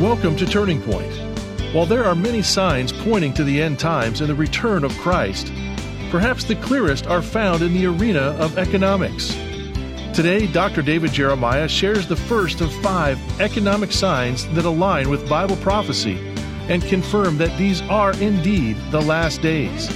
Welcome to Turning Point. While there are many signs pointing to the end times and the return of Christ, perhaps the clearest are found in the arena of economics. Today, Dr. David Jeremiah shares the first of five economic signs that align with Bible prophecy and confirm that these are indeed the last days.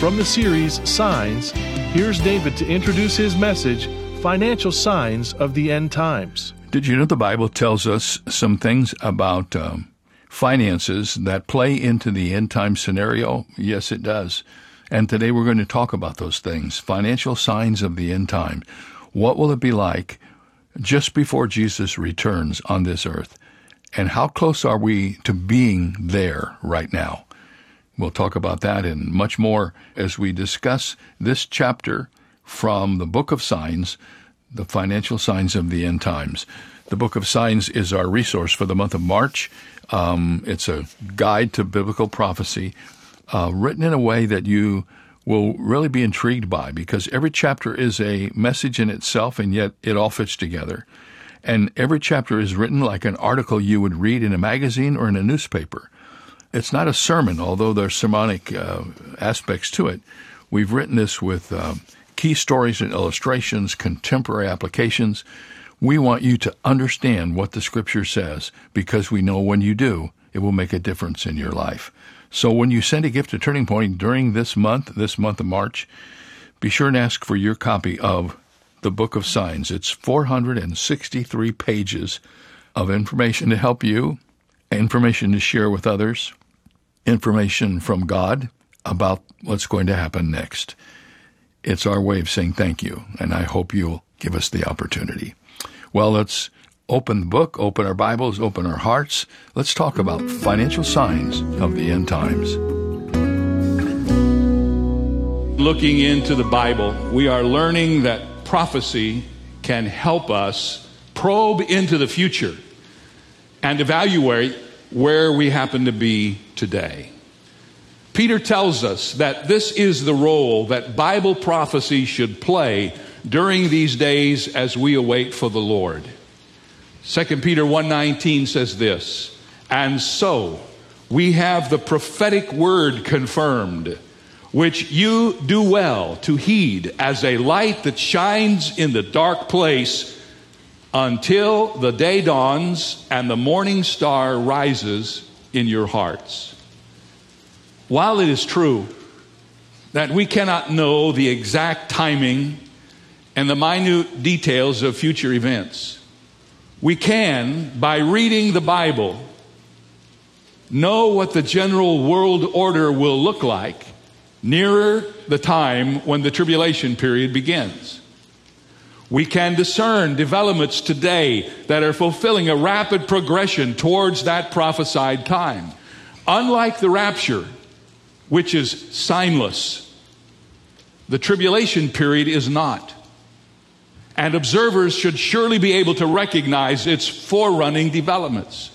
From the series Signs, here's David to introduce his message Financial Signs of the End Times. Did you know the Bible tells us some things about um, finances that play into the end time scenario? Yes, it does. And today we're going to talk about those things financial signs of the end time. What will it be like just before Jesus returns on this earth? And how close are we to being there right now? We'll talk about that and much more as we discuss this chapter from the Book of Signs, the financial signs of the end times. The Book of Signs is our resource for the month of March. Um, it's a guide to biblical prophecy uh, written in a way that you will really be intrigued by because every chapter is a message in itself and yet it all fits together. And every chapter is written like an article you would read in a magazine or in a newspaper. It's not a sermon, although there's sermonic uh, aspects to it. We've written this with uh, key stories and illustrations, contemporary applications. We want you to understand what the Scripture says because we know when you do, it will make a difference in your life. So when you send a gift to Turning Point during this month, this month of March, be sure and ask for your copy of the Book of Signs. It's 463 pages of information to help you, information to share with others, information from God about what's going to happen next. It's our way of saying thank you, and I hope you'll give us the opportunity. Well, let's open the book, open our Bibles, open our hearts. Let's talk about financial signs of the end times. Looking into the Bible, we are learning that prophecy can help us probe into the future and evaluate where we happen to be today. Peter tells us that this is the role that Bible prophecy should play during these days as we await for the Lord. 2 Peter 1:19 says this, "And so we have the prophetic word confirmed, which you do well to heed as a light that shines in the dark place until the day dawns and the morning star rises in your hearts." While it is true that we cannot know the exact timing and the minute details of future events, we can, by reading the Bible, know what the general world order will look like nearer the time when the tribulation period begins. We can discern developments today that are fulfilling a rapid progression towards that prophesied time. Unlike the rapture, which is signless. The tribulation period is not. And observers should surely be able to recognize its forerunning developments.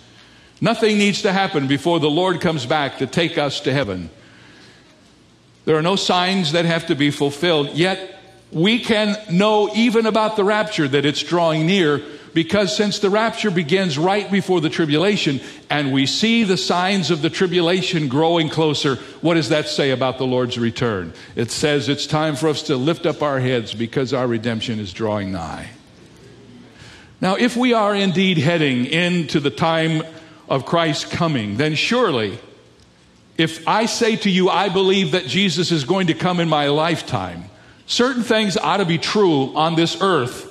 Nothing needs to happen before the Lord comes back to take us to heaven. There are no signs that have to be fulfilled, yet we can know even about the rapture that it's drawing near because since the rapture begins right before the tribulation and we see the signs of the tribulation growing closer, what does that say about the Lord's return? It says it's time for us to lift up our heads because our redemption is drawing nigh. Now, if we are indeed heading into the time of Christ's coming, then surely, if I say to you, I believe that Jesus is going to come in my lifetime, certain things ought to be true on this earth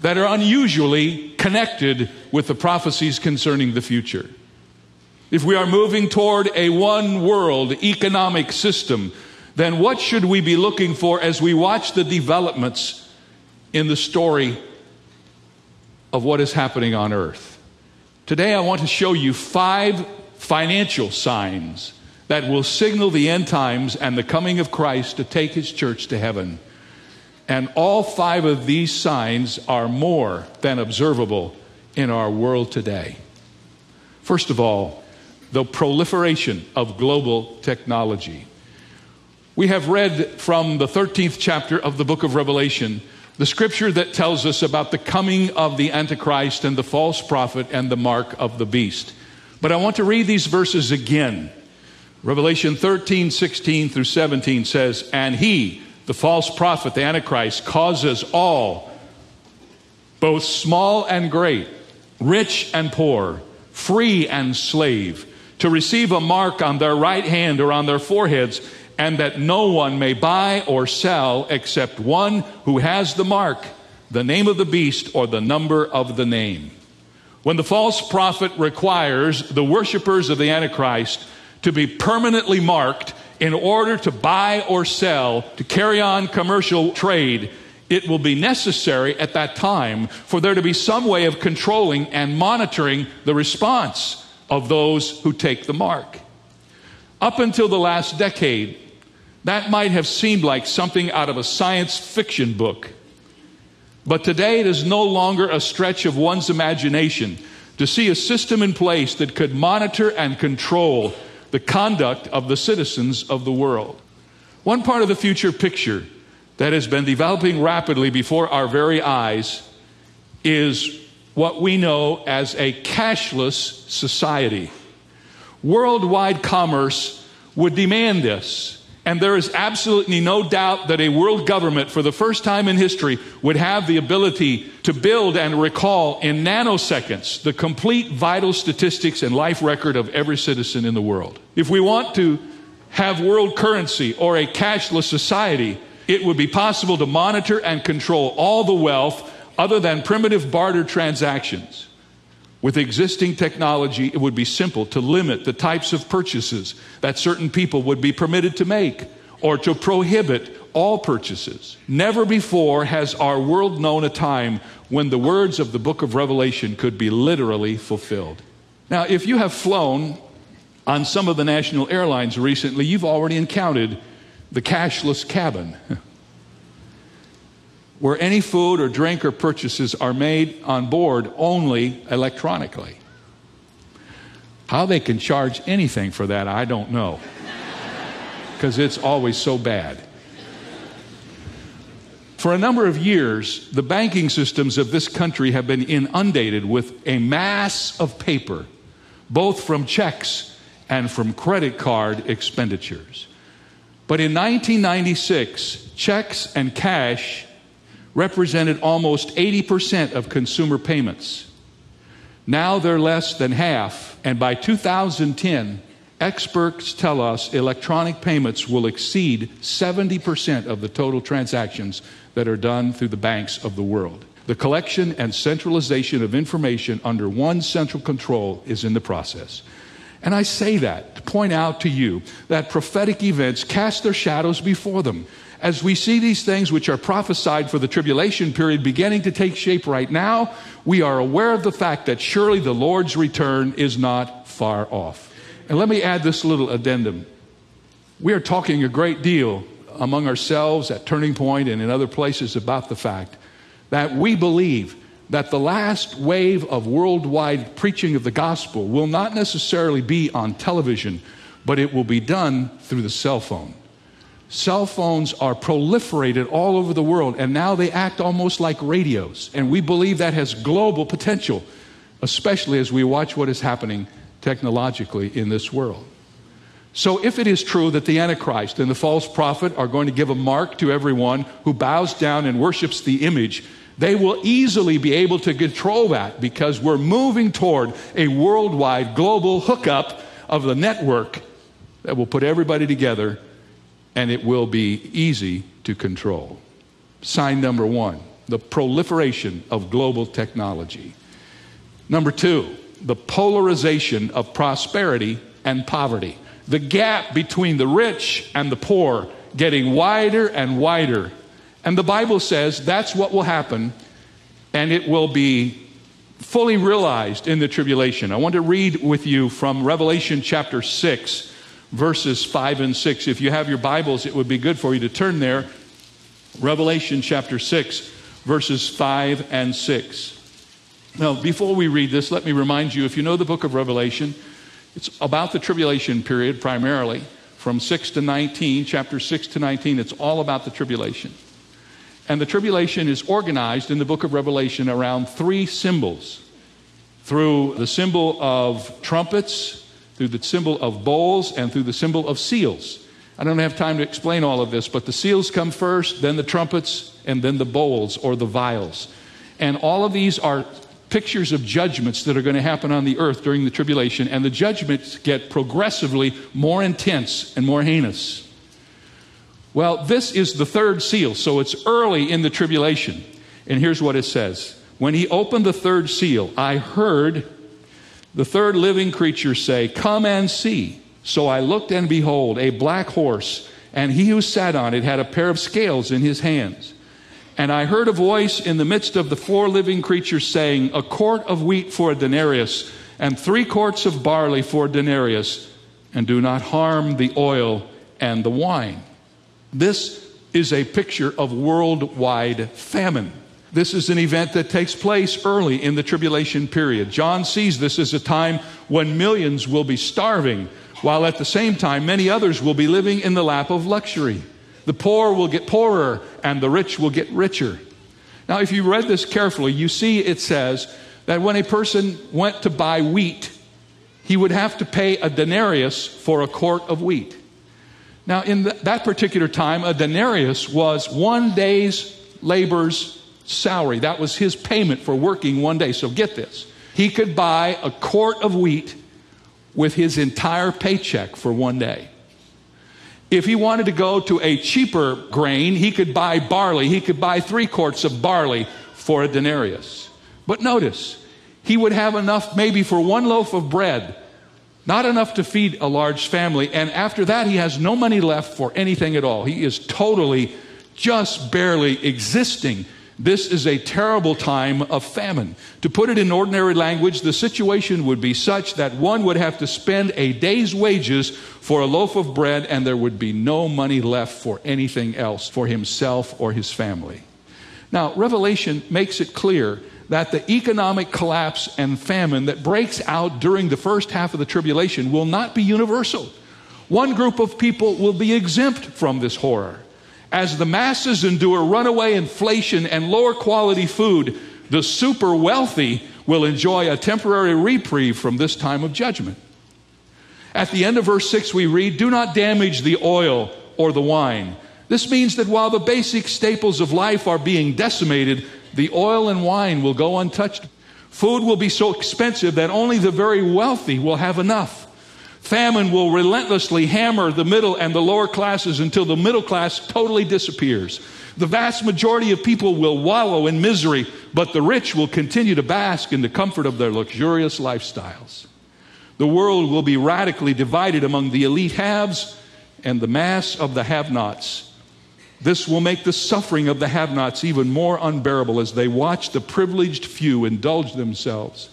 that are unusually connected with the prophecies concerning the future. If we are moving toward a one world economic system, then what should we be looking for as we watch the developments in the story of what is happening on earth? Today, I want to show you five financial signs that will signal the end times and the coming of Christ to take his church to heaven. And all five of these signs are more than observable in our world today. First of all, the proliferation of global technology. We have read from the 13th chapter of the book of Revelation the scripture that tells us about the coming of the Antichrist and the false prophet and the mark of the beast. But I want to read these verses again. Revelation 13, 16 through 17 says, And he, the false prophet, the Antichrist, causes all, both small and great, rich and poor, free and slave, to receive a mark on their right hand or on their foreheads and that no one may buy or sell except one who has the mark, the name of the beast, or the number of the name. When the false prophet requires the worshippers of the Antichrist to be permanently marked in order to buy or sell, to carry on commercial trade, it will be necessary at that time for there to be some way of controlling and monitoring the response of those who take the mark. Up until the last decade, that might have seemed like something out of a science fiction book. But today it is no longer a stretch of one's imagination to see a system in place that could monitor and control the conduct of the citizens of the world. One part of the future picture that has been developing rapidly before our very eyes is what we know as a cashless society. Worldwide commerce would demand this. And there is absolutely no doubt that a world government, for the first time in history, would have the ability to build and recall in nanoseconds the complete vital statistics and life record of every citizen in the world. If we want to have world currency or a cashless society, it would be possible to monitor and control all the wealth other than primitive barter transactions. With existing technology, it would be simple to limit the types of purchases that certain people would be permitted to make or to prohibit all purchases. Never before has our world known a time when the words of the book of Revelation could be literally fulfilled. Now, if you have flown on some of the national airlines recently, you've already encountered the cashless cabin. where any food or drink or purchases are made on board only electronically. How they can charge anything for that, I don't know, because it's always so bad. For a number of years, the banking systems of this country have been inundated with a mass of paper, both from checks and from credit card expenditures. But in 1996, checks and cash represented almost 80% of consumer payments. Now they're less than half, and by 2010, experts tell us electronic payments will exceed 70% of the total transactions that are done through the banks of the world. The collection and centralization of information under one central control is in the process. And I say that point out to you that prophetic events cast their shadows before them as we see these things which are prophesied for the tribulation period beginning to take shape right now, we are aware of the fact that surely the Lord's return is not far off. And let me add this little addendum. We are talking a great deal among ourselves at Turning Point and in other places about the fact that we believe that the last wave of worldwide preaching of the gospel will not necessarily be on television, but it will be done through the cell phone. Cell phones are proliferated all over the world, and now they act almost like radios. And we believe that has global potential, especially as we watch what is happening technologically in this world. So, if it is true that the Antichrist and the false prophet are going to give a mark to everyone who bows down and worships the image, they will easily be able to control that because we're moving toward a worldwide global hookup of the network that will put everybody together and it will be easy to control. Sign number one the proliferation of global technology. Number two, the polarization of prosperity and poverty. The gap between the rich and the poor getting wider and wider. And the Bible says that's what will happen, and it will be fully realized in the tribulation. I want to read with you from Revelation chapter 6 verses 5 and 6. If you have your Bibles, it would be good for you to turn there. Revelation chapter 6, verses 5 and 6. Now, before we read this, let me remind you if you know the book of Revelation, it's about the tribulation period primarily, from 6 to 19, chapter 6 to 19. It's all about the tribulation. And the tribulation is organized in the book of Revelation around three symbols through the symbol of trumpets, through the symbol of bowls, and through the symbol of seals. I don't have time to explain all of this, but the seals come first, then the trumpets, and then the bowls or the vials. And all of these are pictures of judgments that are going to happen on the earth during the tribulation, and the judgments get progressively more intense and more heinous. Well, this is the third seal, so it's early in the tribulation. And here's what it says When he opened the third seal, I heard the third living creature say, Come and see. So I looked, and behold, a black horse, and he who sat on it had a pair of scales in his hands. And I heard a voice in the midst of the four living creatures saying, A quart of wheat for a denarius, and three quarts of barley for a denarius, and do not harm the oil and the wine. This is a picture of worldwide famine. This is an event that takes place early in the tribulation period. John sees this as a time when millions will be starving, while at the same time, many others will be living in the lap of luxury. The poor will get poorer and the rich will get richer. Now, if you read this carefully, you see it says that when a person went to buy wheat, he would have to pay a denarius for a quart of wheat. Now, in the, that particular time, a denarius was one day's labor's salary. That was his payment for working one day. So get this. He could buy a quart of wheat with his entire paycheck for one day. If he wanted to go to a cheaper grain, he could buy barley. He could buy three quarts of barley for a denarius. But notice, he would have enough maybe for one loaf of bread, not enough to feed a large family. And after that, he has no money left for anything at all. He is totally, just barely existing this is a terrible time of famine. To put it in ordinary language, the situation would be such that one would have to spend a day's wages for a loaf of bread, and there would be no money left for anything else for himself or his family. Now, Revelation makes it clear that the economic collapse and famine that breaks out during the first half of the tribulation will not be universal. One group of people will be exempt from this horror. As the masses endure runaway inflation and lower quality food, the super wealthy will enjoy a temporary reprieve from this time of judgment. At the end of verse 6, we read, Do not damage the oil or the wine. This means that while the basic staples of life are being decimated, the oil and wine will go untouched. Food will be so expensive that only the very wealthy will have enough. Famine will relentlessly hammer the middle and the lower classes until the middle class totally disappears. The vast majority of people will wallow in misery, but the rich will continue to bask in the comfort of their luxurious lifestyles. The world will be radically divided among the elite haves and the mass of the have nots. This will make the suffering of the have nots even more unbearable as they watch the privileged few indulge themselves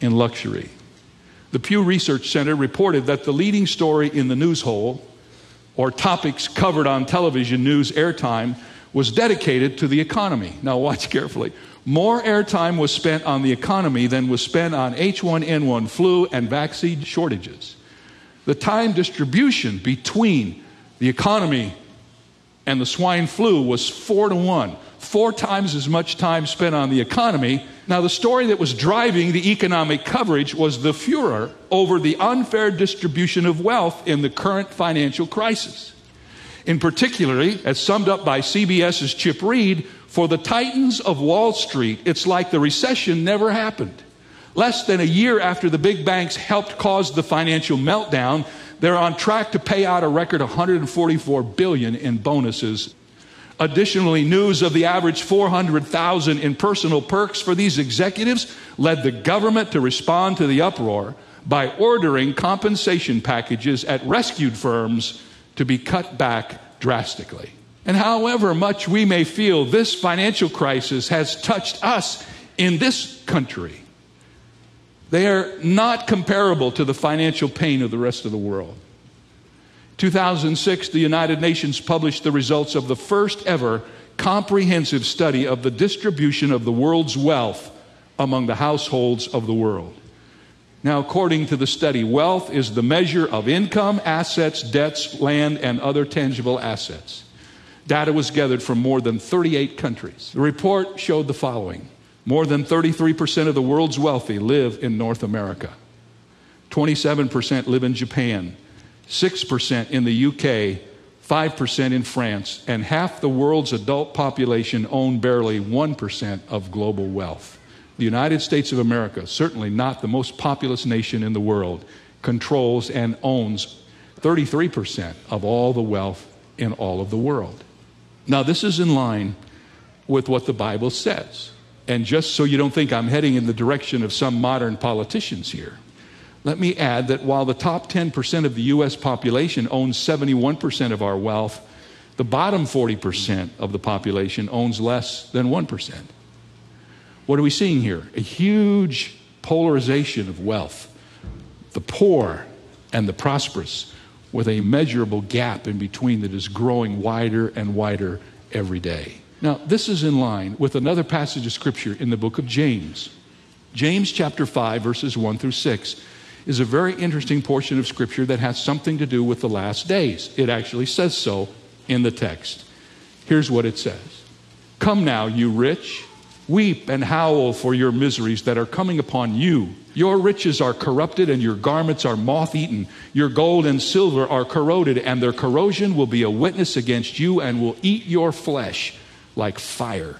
in luxury. The Pew Research Center reported that the leading story in the news hole, or topics covered on television news airtime, was dedicated to the economy. Now, watch carefully. More airtime was spent on the economy than was spent on H1N1 flu and vaccine shortages. The time distribution between the economy and the swine flu was four to one four times as much time spent on the economy. Now, the story that was driving the economic coverage was the furor over the unfair distribution of wealth in the current financial crisis. In particular, as summed up by CBS's Chip Reid, for the titans of Wall Street, it's like the recession never happened. Less than a year after the big banks helped cause the financial meltdown, they're on track to pay out a record 144 billion in bonuses Additionally, news of the average 400,000 in personal perks for these executives led the government to respond to the uproar by ordering compensation packages at rescued firms to be cut back drastically. And however much we may feel this financial crisis has touched us in this country, they are not comparable to the financial pain of the rest of the world. 2006, the United Nations published the results of the first ever comprehensive study of the distribution of the world's wealth among the households of the world. Now, according to the study, wealth is the measure of income, assets, debts, land, and other tangible assets. Data was gathered from more than 38 countries. The report showed the following more than 33% of the world's wealthy live in North America, 27% live in Japan, 6% in the UK, 5% in France, and half the world's adult population own barely 1% of global wealth. The United States of America, certainly not the most populous nation in the world, controls and owns 33% of all the wealth in all of the world. Now, this is in line with what the Bible says. And just so you don't think I'm heading in the direction of some modern politicians here, let me add that while the top 10% of the U.S. population owns 71% of our wealth, the bottom 40% of the population owns less than 1%. What are we seeing here? A huge polarization of wealth. The poor and the prosperous with a measurable gap in between that is growing wider and wider every day. Now, this is in line with another passage of scripture in the book of James. James chapter 5, verses 1 through 6 is a very interesting portion of scripture that has something to do with the last days. It actually says so in the text. Here's what it says Come now, you rich, weep and howl for your miseries that are coming upon you your riches are corrupted, and your garments are moth eaten. Your gold and silver are corroded, and their corrosion will be a witness against you and will eat your flesh like fire.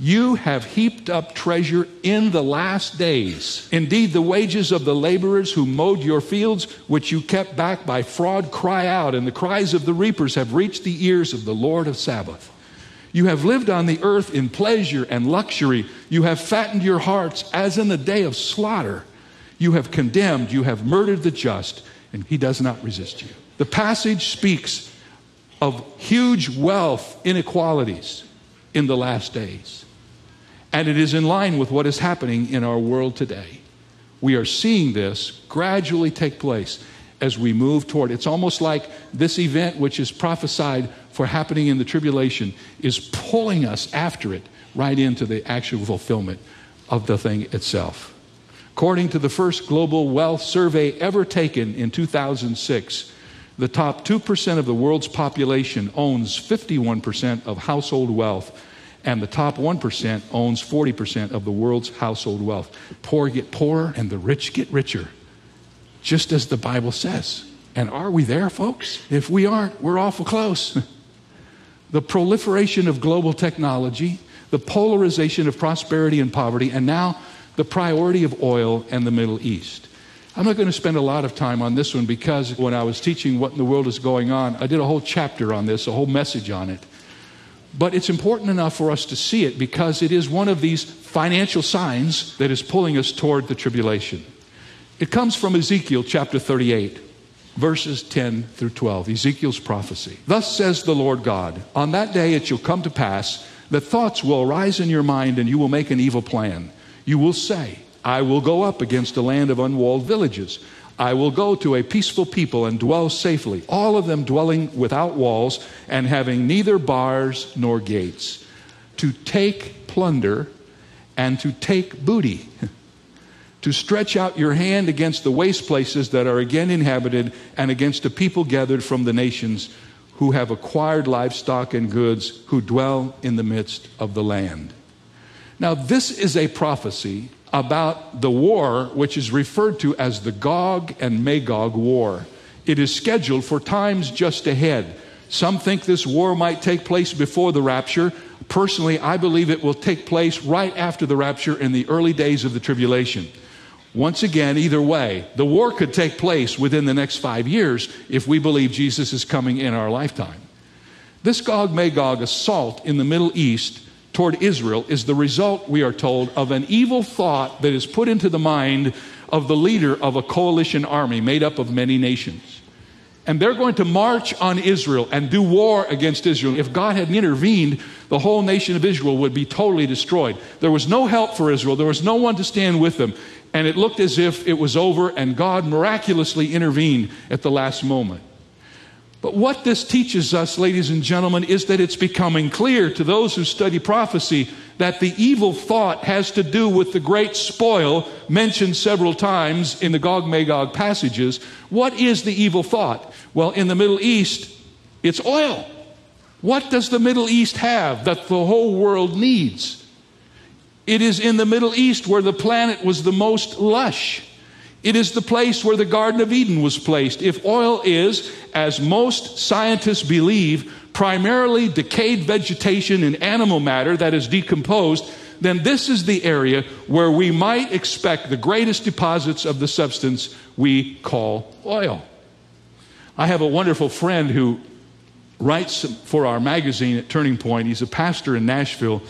You have heaped up treasure in the last days. Indeed, the wages of the laborers who mowed your fields, which you kept back by fraud, cry out, and the cries of the reapers have reached the ears of the Lord of Sabaoth. You have lived on the earth in pleasure and luxury. You have fattened your hearts as in the day of slaughter. You have condemned, you have murdered the just, and he does not resist you. The passage speaks of huge wealth inequalities in the last days. And it is in line with what is happening in our world today. We are seeing this gradually take place as we move toward. It's almost like this event, which is prophesied for happening in the tribulation, is pulling us after it right into the actual fulfillment of the thing itself. According to the first global wealth survey ever taken in 2006, the top 2% of the world's population owns 51% of household wealth, and the top 1% owns 40% of the world's household wealth. Poor get poorer, and the rich get richer just as the Bible says. And are we there, folks? If we aren't, we're awful close. the proliferation of global technology, the polarization of prosperity and poverty, and now the priority of oil and the Middle East. I'm not going to spend a lot of time on this one because when I was teaching what in the world is going on, I did a whole chapter on this, a whole message on it. But it's important enough for us to see it because it is one of these financial signs that is pulling us toward the tribulation. It comes from Ezekiel chapter 38, verses 10 through 12, Ezekiel's prophecy. Thus says the Lord God, On that day it shall come to pass that thoughts will arise in your mind and you will make an evil plan. You will say, I will go up against a land of unwalled villages. I will go to a peaceful people and dwell safely, all of them dwelling without walls and having neither bars nor gates, to take plunder and to take booty. to stretch out your hand against the waste places that are again inhabited and against a people gathered from the nations who have acquired livestock and goods who dwell in the midst of the land. Now, this is a prophecy about the war which is referred to as the Gog and Magog war. It is scheduled for times just ahead. Some think this war might take place before the rapture. Personally, I believe it will take place right after the rapture in the early days of the tribulation. Once again, either way, the war could take place within the next five years if we believe Jesus is coming in our lifetime. This Gog Magog assault in the Middle East toward Israel is the result, we are told, of an evil thought that is put into the mind of the leader of a coalition army made up of many nations. And they're going to march on Israel and do war against Israel. If God hadn't intervened, the whole nation of Israel would be totally destroyed. There was no help for Israel, there was no one to stand with them and it looked as if it was over, and God miraculously intervened at the last moment. But what this teaches us, ladies and gentlemen, is that it's becoming clear to those who study prophecy that the evil thought has to do with the great spoil mentioned several times in the Gog Magog passages. What is the evil thought? Well, in the Middle East, it's oil. What does the Middle East have that the whole world needs? It is in the Middle East where the planet was the most lush. It is the place where the Garden of Eden was placed. If oil is, as most scientists believe, primarily decayed vegetation and animal matter that is decomposed, then this is the area where we might expect the greatest deposits of the substance we call oil. I have a wonderful friend who writes for our magazine at Turning Point. He's a pastor in Nashville,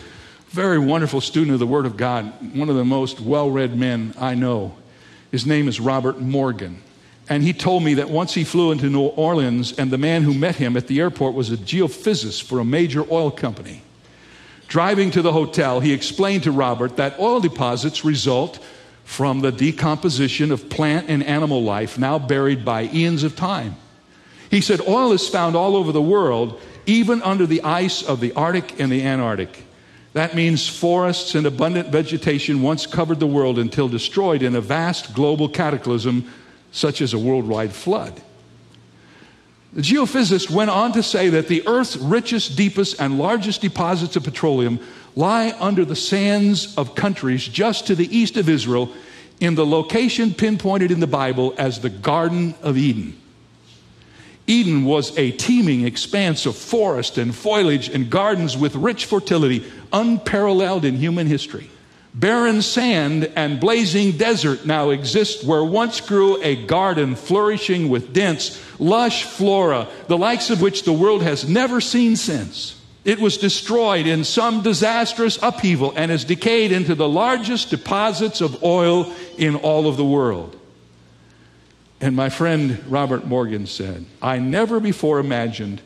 very wonderful student of the Word of God, one of the most well read men I know. His name is Robert Morgan. And he told me that once he flew into New Orleans, and the man who met him at the airport was a geophysicist for a major oil company. Driving to the hotel, he explained to Robert that oil deposits result from the decomposition of plant and animal life now buried by eons of time. He said oil is found all over the world, even under the ice of the Arctic and the Antarctic. That means forests and abundant vegetation once covered the world until destroyed in a vast global cataclysm such as a worldwide flood. The geophysicist went on to say that the Earth's richest, deepest, and largest deposits of petroleum lie under the sands of countries just to the east of Israel in the location pinpointed in the Bible as the Garden of Eden. Eden was a teeming expanse of forest and foliage and gardens with rich fertility, unparalleled in human history. Barren sand and blazing desert now exist where once grew a garden flourishing with dense, lush flora, the likes of which the world has never seen since. It was destroyed in some disastrous upheaval and has decayed into the largest deposits of oil in all of the world. And my friend Robert Morgan said, I never before imagined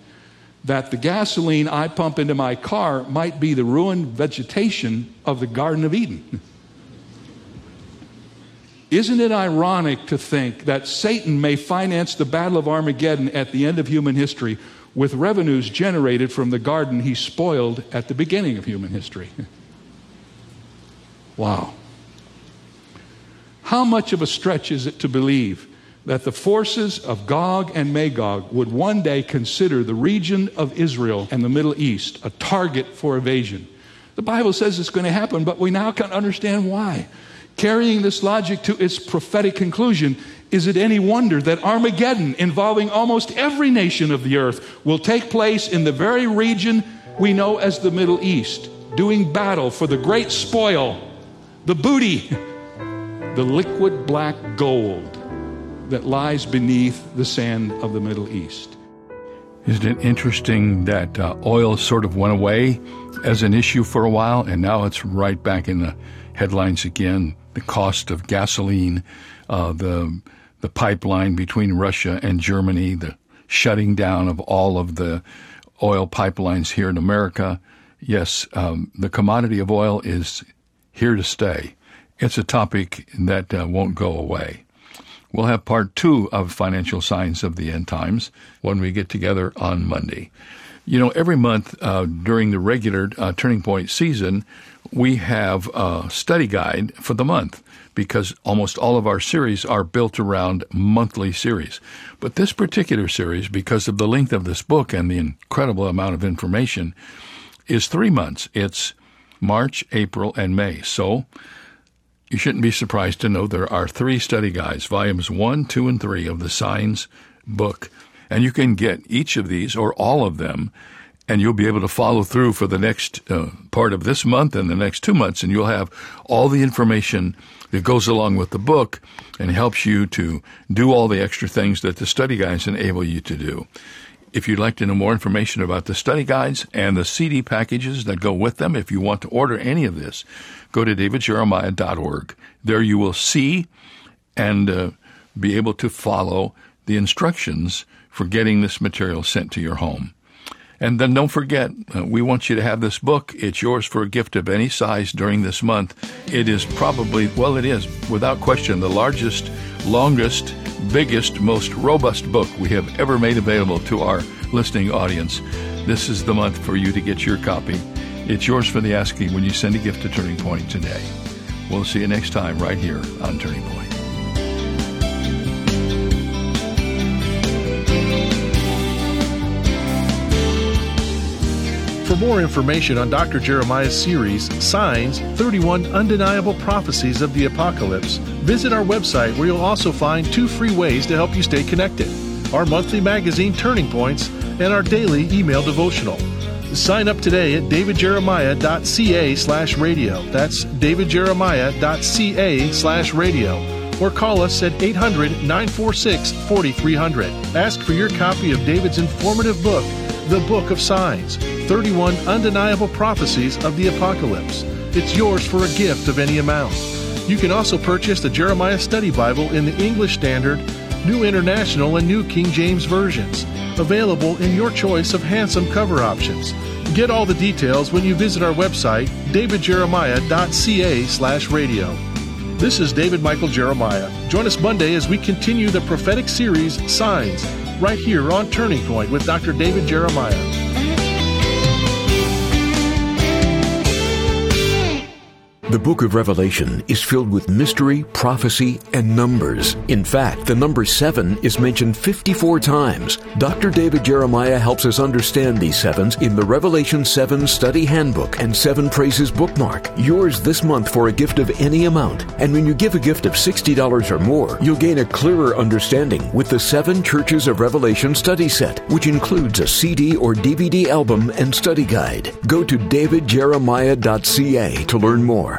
that the gasoline I pump into my car might be the ruined vegetation of the Garden of Eden. Isn't it ironic to think that Satan may finance the Battle of Armageddon at the end of human history with revenues generated from the garden he spoiled at the beginning of human history? wow. How much of a stretch is it to believe that the forces of Gog and Magog would one day consider the region of Israel and the Middle East a target for invasion. The Bible says it's going to happen, but we now can understand why. Carrying this logic to its prophetic conclusion, is it any wonder that Armageddon, involving almost every nation of the earth, will take place in the very region we know as the Middle East, doing battle for the great spoil, the booty, the liquid black gold that lies beneath the sand of the Middle East. Isn't it interesting that uh, oil sort of went away as an issue for a while, and now it's right back in the headlines again? The cost of gasoline, uh, the the pipeline between Russia and Germany, the shutting down of all of the oil pipelines here in America. Yes, um, the commodity of oil is here to stay. It's a topic that uh, won't go away. We'll have part two of Financial Signs of the End Times when we get together on Monday. You know, every month uh, during the regular uh, Turning Point season, we have a study guide for the month because almost all of our series are built around monthly series. But this particular series, because of the length of this book and the incredible amount of information, is three months. It's March, April, and May. So you shouldn't be surprised to know there are three study guides, volumes one, two, and three of the Signs book. And you can get each of these or all of them, and you'll be able to follow through for the next uh, part of this month and the next two months, and you'll have all the information that goes along with the book and helps you to do all the extra things that the study guides enable you to do. If you'd like to know more information about the study guides and the CD packages that go with them, if you want to order any of this, go to davidjeremiah.org. There you will see and uh, be able to follow the instructions for getting this material sent to your home. And then don't forget, uh, we want you to have this book. It's yours for a gift of any size during this month. It is probably, well, it is without question the largest, longest, biggest, most robust book we have ever made available to our listening audience. This is the month for you to get your copy. It's yours for the asking when you send a gift to Turning Point today. We'll see you next time right here on Turning Point. For more information on Dr. Jeremiah's series, Signs 31 Undeniable Prophecies of the Apocalypse, visit our website where you'll also find two free ways to help you stay connected our monthly magazine, Turning Points, and our daily email devotional. Sign up today at davidjeremiah.ca slash radio. That's davidjeremiah.ca slash radio. Or call us at 800 946 4300. Ask for your copy of David's informative book, The Book of Signs 31 Undeniable Prophecies of the Apocalypse. It's yours for a gift of any amount. You can also purchase the Jeremiah Study Bible in the English Standard, New International, and New King James versions, available in your choice of handsome cover options. Get all the details when you visit our website, davidjeremiah.ca slash radio. This is David Michael Jeremiah. Join us Monday as we continue the prophetic series Signs, right here on Turning Point with Dr. David Jeremiah. The book of Revelation is filled with mystery, prophecy, and numbers. In fact, the number 7 is mentioned 54 times. Dr. David Jeremiah helps us understand these sevens in the Revelation 7 Study Handbook and 7 Praises bookmark. Yours this month for a gift of any amount. And when you give a gift of $60 or more, you'll gain a clearer understanding with the 7 Churches of Revelation study set, which includes a CD or DVD album and study guide. Go to davidjeremiah.ca to learn more.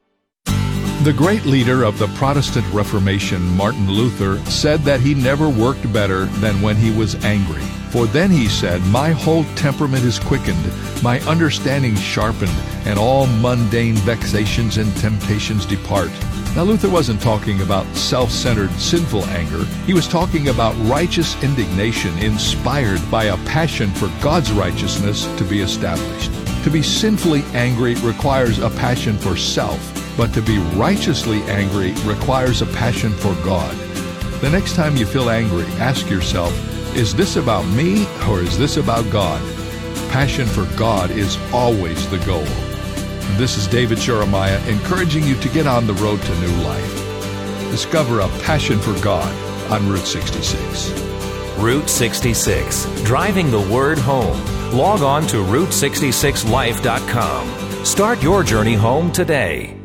The great leader of the Protestant Reformation, Martin Luther, said that he never worked better than when he was angry. For then he said, My whole temperament is quickened, my understanding sharpened, and all mundane vexations and temptations depart. Now, Luther wasn't talking about self centered, sinful anger. He was talking about righteous indignation inspired by a passion for God's righteousness to be established. To be sinfully angry requires a passion for self but to be righteously angry requires a passion for God. The next time you feel angry, ask yourself, is this about me or is this about God? Passion for God is always the goal. This is David Jeremiah encouraging you to get on the road to new life. Discover a passion for God on Route 66. Route 66, driving the word home. Log on to Route66Life.com. Start your journey home today.